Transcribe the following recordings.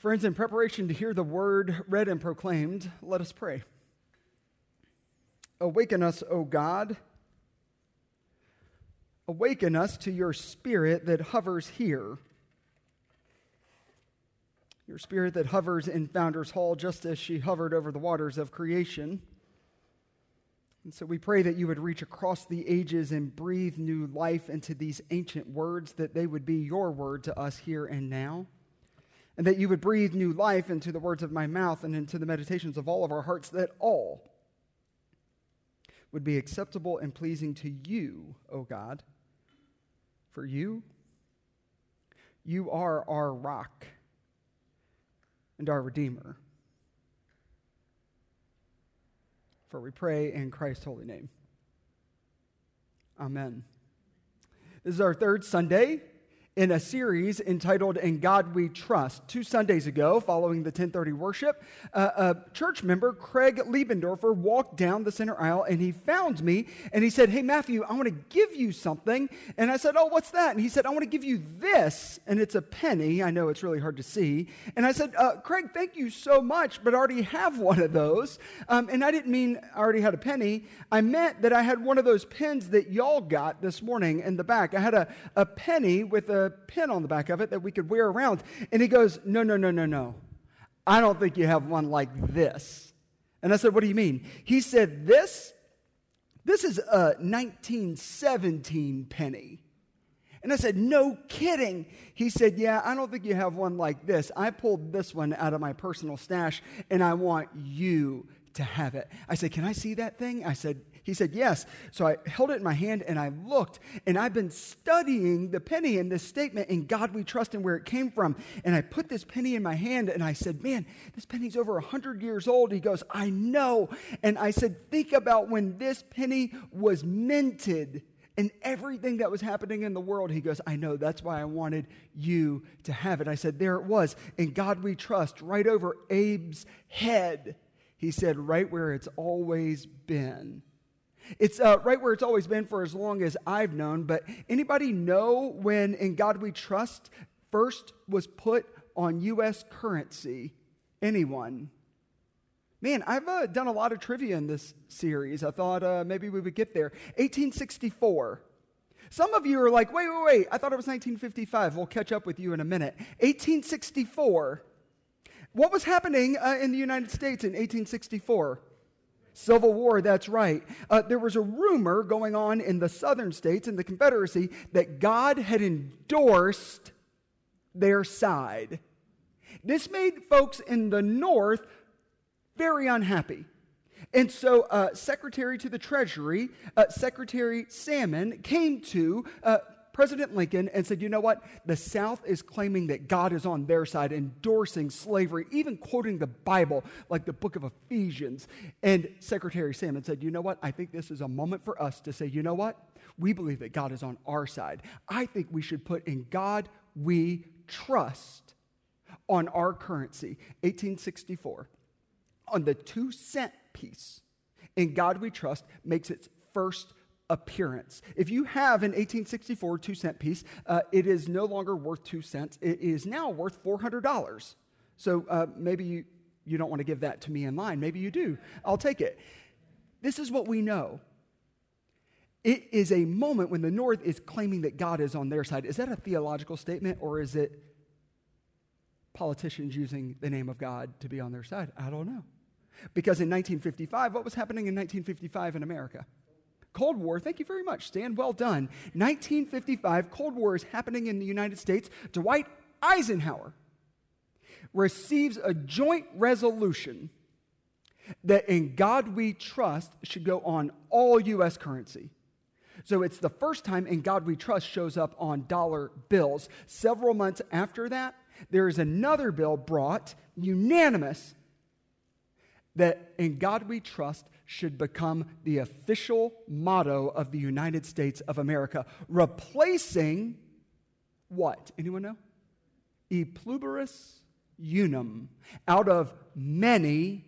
Friends, in preparation to hear the word read and proclaimed, let us pray. Awaken us, O God. Awaken us to your spirit that hovers here. Your spirit that hovers in Founders Hall just as she hovered over the waters of creation. And so we pray that you would reach across the ages and breathe new life into these ancient words, that they would be your word to us here and now and that you would breathe new life into the words of my mouth and into the meditations of all of our hearts, that all would be acceptable and pleasing to you, O God. For you, you are our rock and our Redeemer. For we pray in Christ's holy name. Amen. This is our third Sunday in a series entitled In God We Trust. Two Sundays ago, following the 1030 worship, uh, a church member, Craig Liebendorfer, walked down the center aisle and he found me and he said, Hey, Matthew, I want to give you something. And I said, Oh, what's that? And he said, I want to give you this. And it's a penny. I know it's really hard to see. And I said, uh, Craig, thank you so much, but I already have one of those. Um, and I didn't mean I already had a penny. I meant that I had one of those pens that y'all got this morning in the back. I had a, a penny with a pin on the back of it that we could wear around. And he goes, No, no, no, no, no. I don't think you have one like this. And I said, What do you mean? He said, This, this is a 1917 penny. And I said, No kidding. He said, Yeah, I don't think you have one like this. I pulled this one out of my personal stash and I want you to have it. I said, Can I see that thing? I said, he said, Yes. So I held it in my hand and I looked, and I've been studying the penny and this statement, in God we trust and where it came from. And I put this penny in my hand and I said, Man, this penny's over 100 years old. He goes, I know. And I said, Think about when this penny was minted and everything that was happening in the world. He goes, I know, that's why I wanted you to have it. I said, There it was. In God we trust, right over Abe's head. He said, Right where it's always been. It's uh, right where it's always been for as long as I've known. But anybody know when In God We Trust first was put on U.S. currency? Anyone? Man, I've uh, done a lot of trivia in this series. I thought uh, maybe we would get there. 1864. Some of you are like, wait, wait, wait. I thought it was 1955. We'll catch up with you in a minute. 1864. What was happening uh, in the United States in 1864? Civil War, that's right. Uh, there was a rumor going on in the southern states, in the Confederacy, that God had endorsed their side. This made folks in the north very unhappy. And so, uh, Secretary to the Treasury, uh, Secretary Salmon, came to uh, President Lincoln and said, you know what? The South is claiming that God is on their side, endorsing slavery, even quoting the Bible, like the book of Ephesians. And Secretary Salmon said, you know what? I think this is a moment for us to say, you know what? We believe that God is on our side. I think we should put in God we trust on our currency. 1864. On the two cent piece, in God we trust makes its first appearance. If you have an 1864 two cent piece, uh, it is no longer worth two cents. It is now worth $400. So uh, maybe you, you don't want to give that to me in line. Maybe you do. I'll take it. This is what we know. It is a moment when the North is claiming that God is on their side. Is that a theological statement or is it politicians using the name of God to be on their side? I don't know. Because in 1955, what was happening in 1955 in America? Cold War, thank you very much, Stan. Well done. 1955, Cold War is happening in the United States. Dwight Eisenhower receives a joint resolution that in God we trust should go on all U.S. currency. So it's the first time in God we trust shows up on dollar bills. Several months after that, there is another bill brought, unanimous, that in God we trust should become the official motto of the United States of America, replacing what? Anyone know? E pluribus unum. Out of many,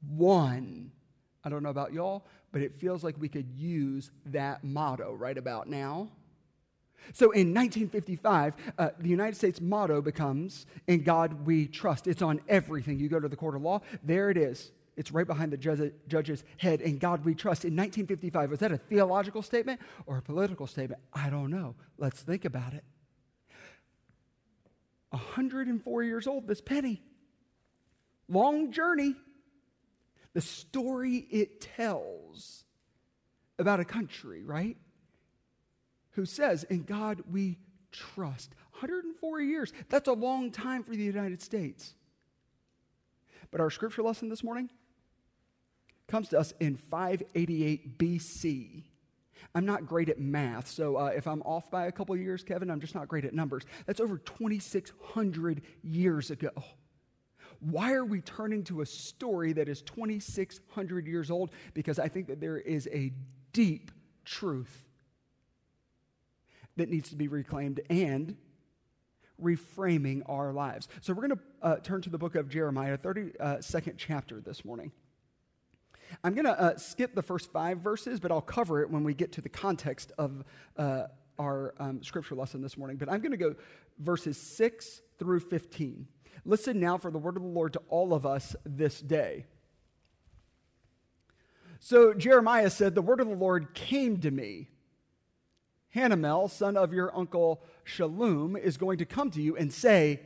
one. I don't know about y'all, but it feels like we could use that motto right about now. So in 1955, uh, the United States motto becomes, In God we trust. It's on everything. You go to the court of law, there it is. It's right behind the judge, judge's head. In God we trust. In 1955, was that a theological statement or a political statement? I don't know. Let's think about it. 104 years old, this penny. Long journey. The story it tells about a country, right? Who says, In God we trust. 104 years. That's a long time for the United States. But our scripture lesson this morning comes to us in 588 BC. I'm not great at math, so uh, if I'm off by a couple years, Kevin, I'm just not great at numbers. That's over 2,600 years ago. Why are we turning to a story that is 2,600 years old? Because I think that there is a deep truth that needs to be reclaimed and reframing our lives. So we're going to uh, turn to the book of Jeremiah, 32nd uh, chapter this morning. I'm going to uh, skip the first five verses, but I'll cover it when we get to the context of uh, our um, scripture lesson this morning. But I'm going to go verses 6 through 15. Listen now for the word of the Lord to all of us this day. So Jeremiah said, The word of the Lord came to me. Hanamel, son of your uncle Shallum, is going to come to you and say,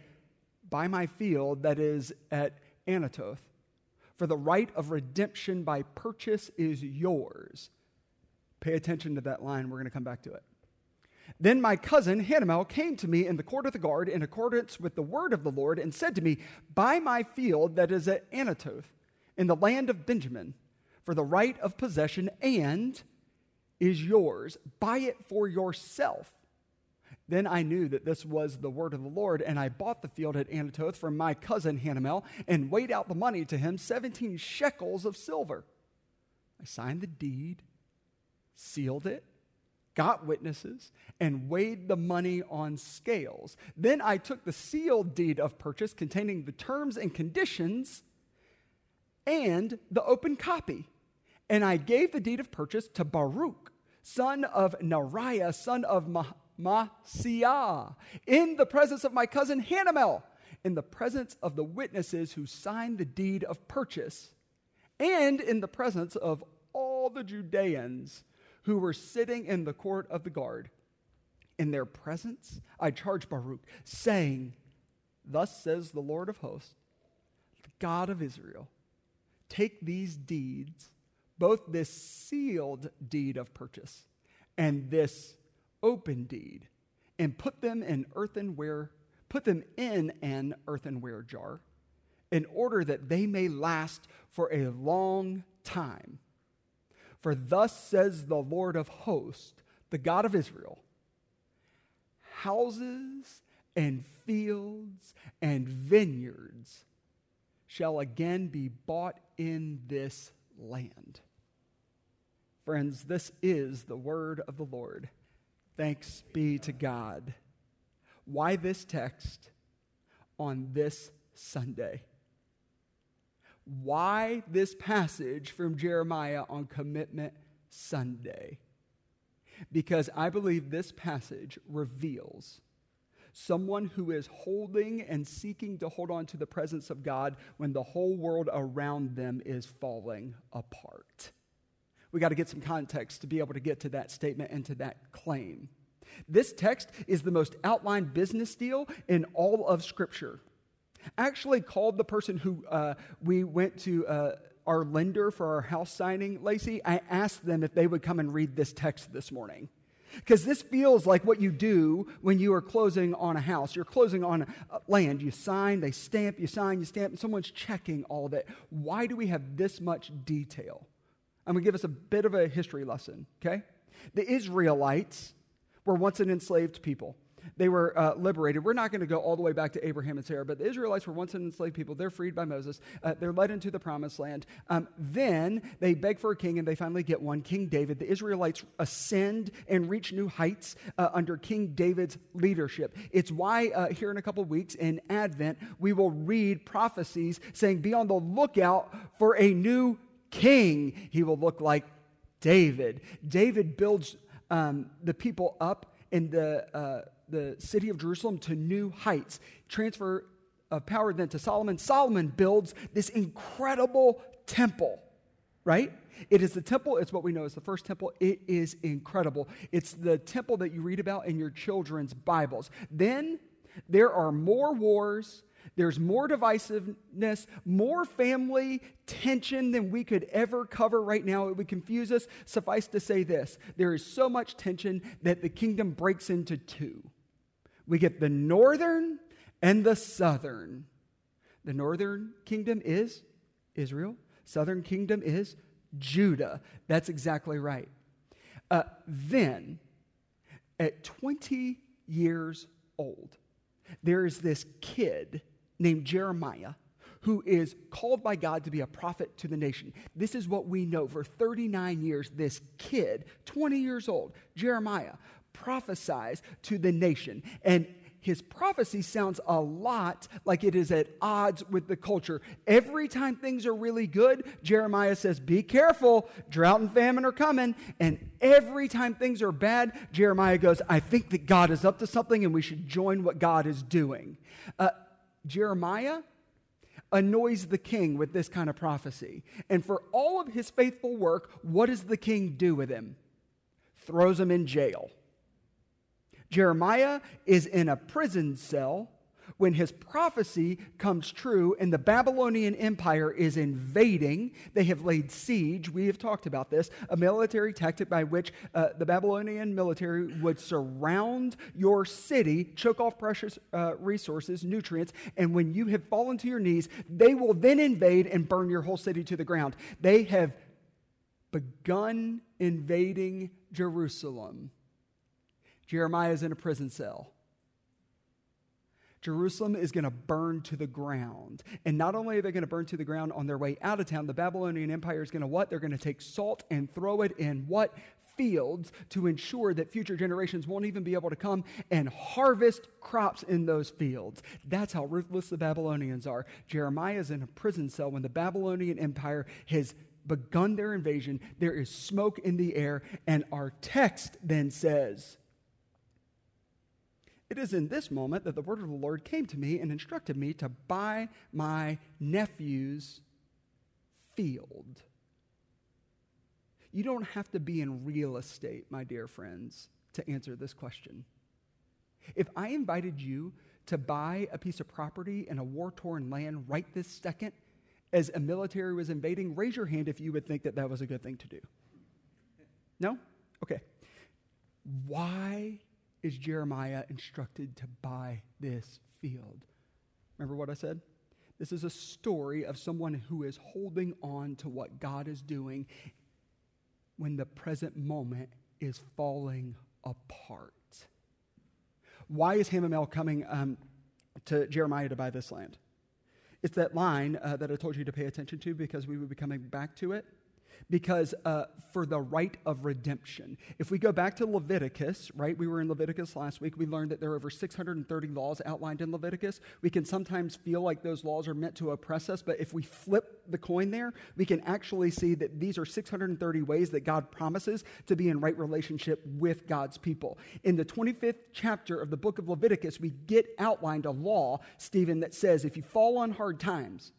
Buy my field that is at Anathoth, for the right of redemption by purchase is yours. Pay attention to that line. We're going to come back to it. Then my cousin Hanamel came to me in the court of the guard in accordance with the word of the Lord and said to me, Buy my field that is at Anathoth in the land of Benjamin for the right of possession and is yours. Buy it for yourself. Then I knew that this was the word of the Lord, and I bought the field at Anathoth from my cousin Hanamel and weighed out the money to him 17 shekels of silver. I signed the deed, sealed it, got witnesses, and weighed the money on scales. Then I took the sealed deed of purchase containing the terms and conditions and the open copy. And I gave the deed of purchase to Baruch, son of Neriah, son of Mahseiah, in the presence of my cousin Hanamel, in the presence of the witnesses who signed the deed of purchase, and in the presence of all the Judeans who were sitting in the court of the guard. In their presence, I charge Baruch, saying, Thus says the Lord of hosts, the God of Israel, take these deeds, both this sealed deed of purchase and this open deed, and put them in earthenware, put them in an earthenware jar, in order that they may last for a long time for thus says the Lord of hosts, the God of Israel houses and fields and vineyards shall again be bought in this land. Friends, this is the word of the Lord. Thanks be to God. Why this text on this Sunday? why this passage from Jeremiah on Commitment Sunday. Because I believe this passage reveals someone who is holding and seeking to hold on to the presence of God when the whole world around them is falling apart. We got to get some context to be able to get to that statement and to that claim. This text is the most outlined business deal in all of Scripture actually called the person who uh, we went to uh, our lender for our house signing, Lacey. I asked them if they would come and read this text this morning. Because this feels like what you do when you are closing on a house. You're closing on land. You sign, they stamp, you sign, you stamp, and someone's checking all of it. Why do we have this much detail? I'm going to give us a bit of a history lesson, okay? The Israelites were once an enslaved people they were uh, liberated. We're not going to go all the way back to Abraham and Sarah, but the Israelites were once an enslaved people. They're freed by Moses. Uh, they're led into the promised land. Um, then they beg for a king, and they finally get one, King David. The Israelites ascend and reach new heights uh, under King David's leadership. It's why uh, here in a couple weeks in Advent, we will read prophecies saying, Be on the lookout for a new king. He will look like David. David builds um, the people up in the, uh, the city of Jerusalem to new heights. Transfer of power then to Solomon. Solomon builds this incredible temple, right? It is the temple, it's what we know as the first temple. It is incredible. It's the temple that you read about in your children's Bibles. Then there are more wars, there's more divisiveness, more family tension than we could ever cover right now. It would confuse us. Suffice to say this there is so much tension that the kingdom breaks into two. We get the northern and the southern. The northern kingdom is Israel, southern kingdom is Judah. That's exactly right. Uh, then, at 20 years old, there is this kid named Jeremiah who is called by God to be a prophet to the nation. This is what we know. For 39 years, this kid, 20 years old, Jeremiah, prophesies to the nation. And his prophecy sounds a lot like it is at odds with the culture. Every time things are really good, Jeremiah says, Be careful, drought and famine are coming. And every time things are bad, Jeremiah goes, I think that God is up to something and we should join what God is doing. Uh, Jeremiah annoys the king with this kind of prophecy. And for all of his faithful work, what does the king do with him? Throws him in jail. Jeremiah is in a prison cell when his prophecy comes true and the Babylonian Empire is invading. They have laid siege. We have talked about this a military tactic by which uh, the Babylonian military would surround your city, choke off precious uh, resources, nutrients, and when you have fallen to your knees, they will then invade and burn your whole city to the ground. They have begun invading Jerusalem Jeremiah is in a prison cell. Jerusalem is going to burn to the ground. And not only are they going to burn to the ground on their way out of town, the Babylonian Empire is going to what? They're going to take salt and throw it in what? Fields to ensure that future generations won't even be able to come and harvest crops in those fields. That's how ruthless the Babylonians are. Jeremiah is in a prison cell when the Babylonian Empire has begun their invasion. There is smoke in the air, and our text then says, it is in this moment that the word of the Lord came to me and instructed me to buy my nephew's field. You don't have to be in real estate, my dear friends, to answer this question. If I invited you to buy a piece of property in a war torn land right this second as a military was invading, raise your hand if you would think that that was a good thing to do. No? Okay. Why is Jeremiah instructed to buy this field. Remember what I said? This is a story of someone who is holding on to what God is doing when the present moment is falling apart. Why is Hanamel coming um, to Jeremiah to buy this land? It's that line uh, that I told you to pay attention to because we will be coming back to it because uh, for the right of redemption. If we go back to Leviticus, right, we were in Leviticus last week, we learned that there are over 630 laws outlined in Leviticus. We can sometimes feel like those laws are meant to oppress us, but if we flip the coin there, we can actually see that these are 630 ways that God promises to be in right relationship with God's people. In the 25th chapter of the book of Leviticus, we get outlined a law, Stephen, that says if you fall on hard times,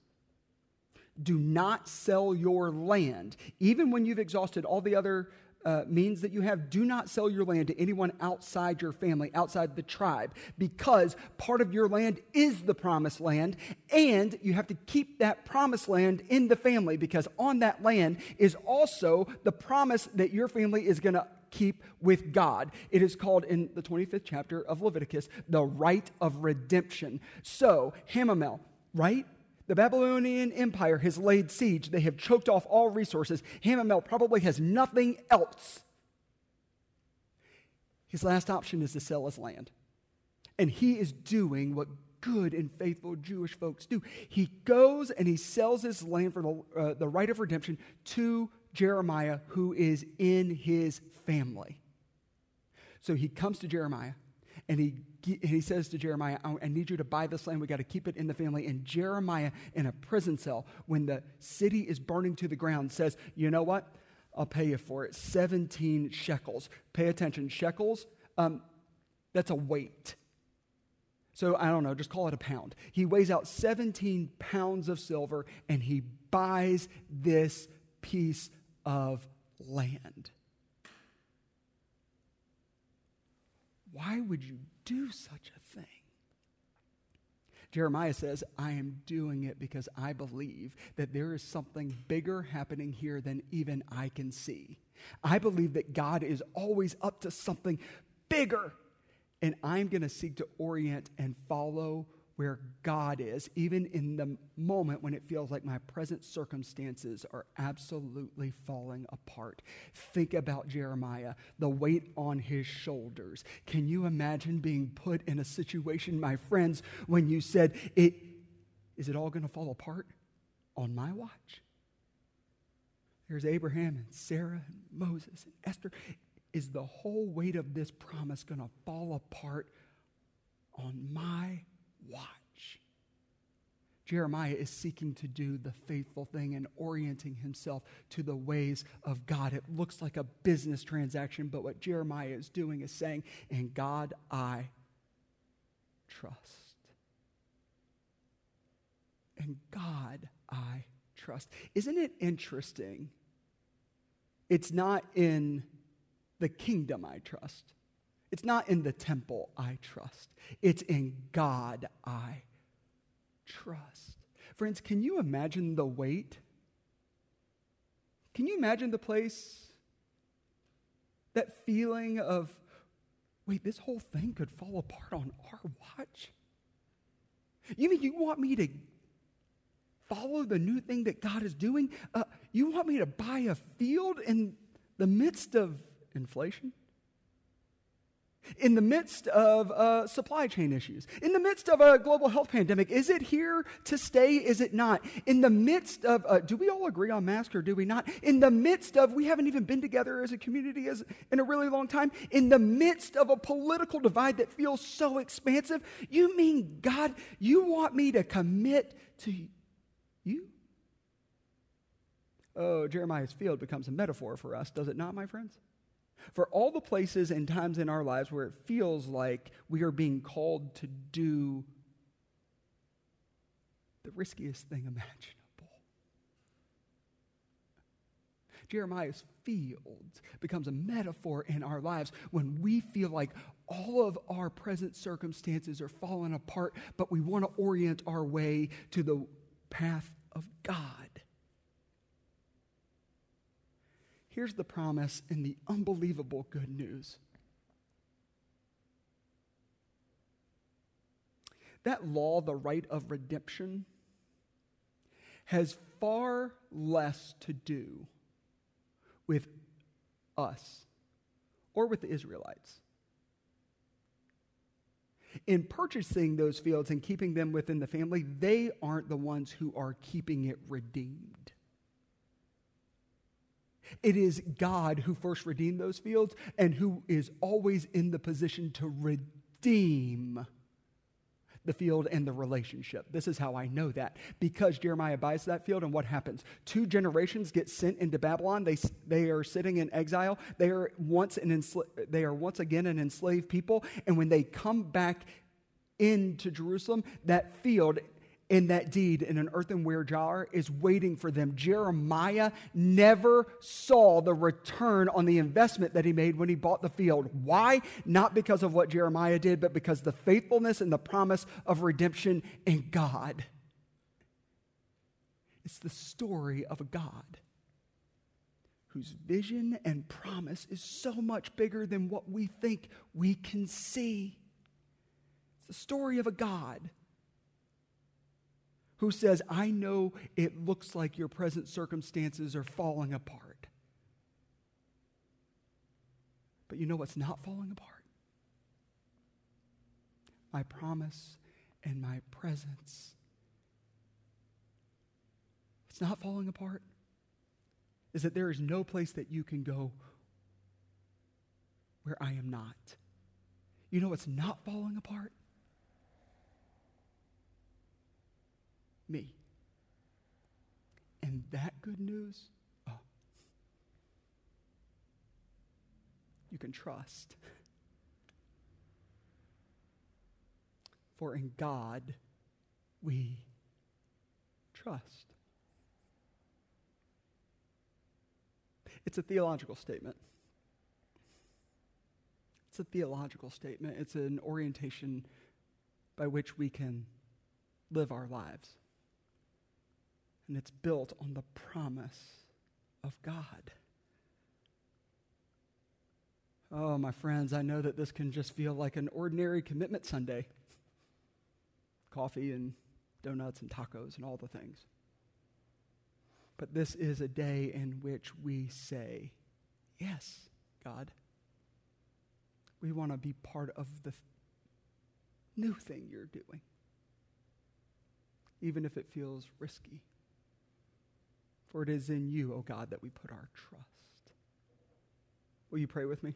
do not sell your land. Even when you've exhausted all the other uh, means that you have, do not sell your land to anyone outside your family, outside the tribe, because part of your land is the promised land, and you have to keep that promised land in the family, because on that land is also the promise that your family is going to keep with God. It is called in the 25th chapter of Leviticus the right of redemption. So, Hanamel, right? The Babylonian Empire has laid siege. They have choked off all resources. Hanamel probably has nothing else. His last option is to sell his land. And he is doing what good and faithful Jewish folks do. He goes and he sells his land for the, uh, the right of redemption to Jeremiah, who is in his family. So he comes to Jeremiah and he he says to Jeremiah, I need you to buy this land. We got to keep it in the family. And Jeremiah, in a prison cell, when the city is burning to the ground, says, You know what? I'll pay you for it. 17 shekels. Pay attention. Shekels, um, That's a weight. So I don't know, just call it a pound. He weighs out 17 pounds of silver and he buys this piece of land. Why would you do such a thing? Jeremiah says, I am doing it because I believe that there is something bigger happening here than even I can see. I believe that God is always up to something bigger. And I'm going to seek to orient and follow where God is, even in the moment when it feels like my present circumstances are absolutely falling apart. Think about Jeremiah, the weight on his shoulders. Can you imagine being put in a situation, my friends, when you said, it, Is it all going to fall apart on my watch? There's Abraham and Sarah and Moses and Esther. Is the whole weight of this promise going to fall apart on my watch. Jeremiah is seeking to do the faithful thing and orienting himself to the ways of God. It looks like a business transaction, but what Jeremiah is doing is saying, In God I trust. In God I trust. Isn't it interesting? It's not in the kingdom I trust. It's not in the temple I trust, it's in God I trust. Friends, can you imagine the weight? Can you imagine the place? That feeling of, wait, this whole thing could fall apart on our watch? You mean you want me to follow the new thing that God is doing? Uh, you want me to buy a field in the midst of inflation? In the midst of uh, supply chain issues, in the midst of a global health pandemic. Is it here to stay? Is it not? In the midst of, uh, do we all agree on masks or do we not? In the midst of, we haven't even been together as a community as, in a really long time. In the midst of a political divide that feels so expansive, you mean, God, you want me to commit to you? Oh, Jeremiah's field becomes a metaphor for us, does it not, my friends? For all the places and times in our lives where it feels like we are being called to do the riskiest thing imaginable. Jeremiah's field becomes a metaphor in our lives when we feel like all of our present circumstances are falling apart, but we want to orient our way to the path of God. Here's the promise and the unbelievable good news. That law, the right of redemption, has far less to do with us or with the Israelites. In purchasing those fields and keeping them within the family, they aren't the ones who are keeping it redeemed. It is God who first redeemed those fields and who is always in the position to redeem the field and the relationship. This is how I know that. Because Jeremiah buys that field, and what happens? Two generations get sent into Babylon. They, they are sitting in exile. They are, once an they are once again an enslaved people. And when they come back into Jerusalem, that field in that deed in an earthenware jar is waiting for them. Jeremiah never saw the return on the investment that he made when he bought the field. Why? Not because of what Jeremiah did, but because the faithfulness and the promise of redemption in God. It's the story of a God whose vision and promise is so much bigger than what we think we can see. It's the story of a God who says, I know it looks like your present circumstances are falling apart. But you know what's not falling apart? My promise and my presence. It's not falling apart. Is that there is no place that you can go where I am not. You know what's not falling apart? Me. And that good news, oh, you can trust. for in God we trust. It's a theological statement. It's a theological statement. It's an orientation by which we can live our lives. And it's built on the promise of God. Oh, my friends, I know that this can just feel like an ordinary commitment Sunday coffee and donuts and tacos and all the things. But this is a day in which we say, Yes, God. We want to be part of the new thing you're doing, even if it feels risky. For it is in you, O oh God, that we put our trust. Will you pray with me?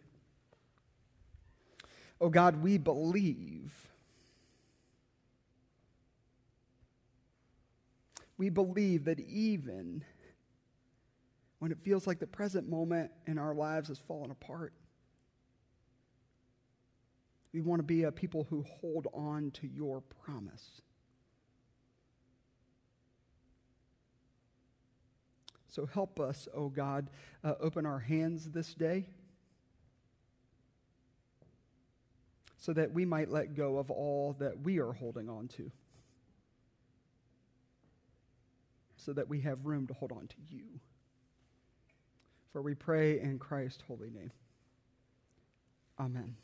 Oh God, we believe. We believe that even when it feels like the present moment in our lives has fallen apart, we want to be a people who hold on to your promise. So help us, O oh God, uh, open our hands this day so that we might let go of all that we are holding on to, so that we have room to hold on to you. For we pray in Christ's holy name. Amen.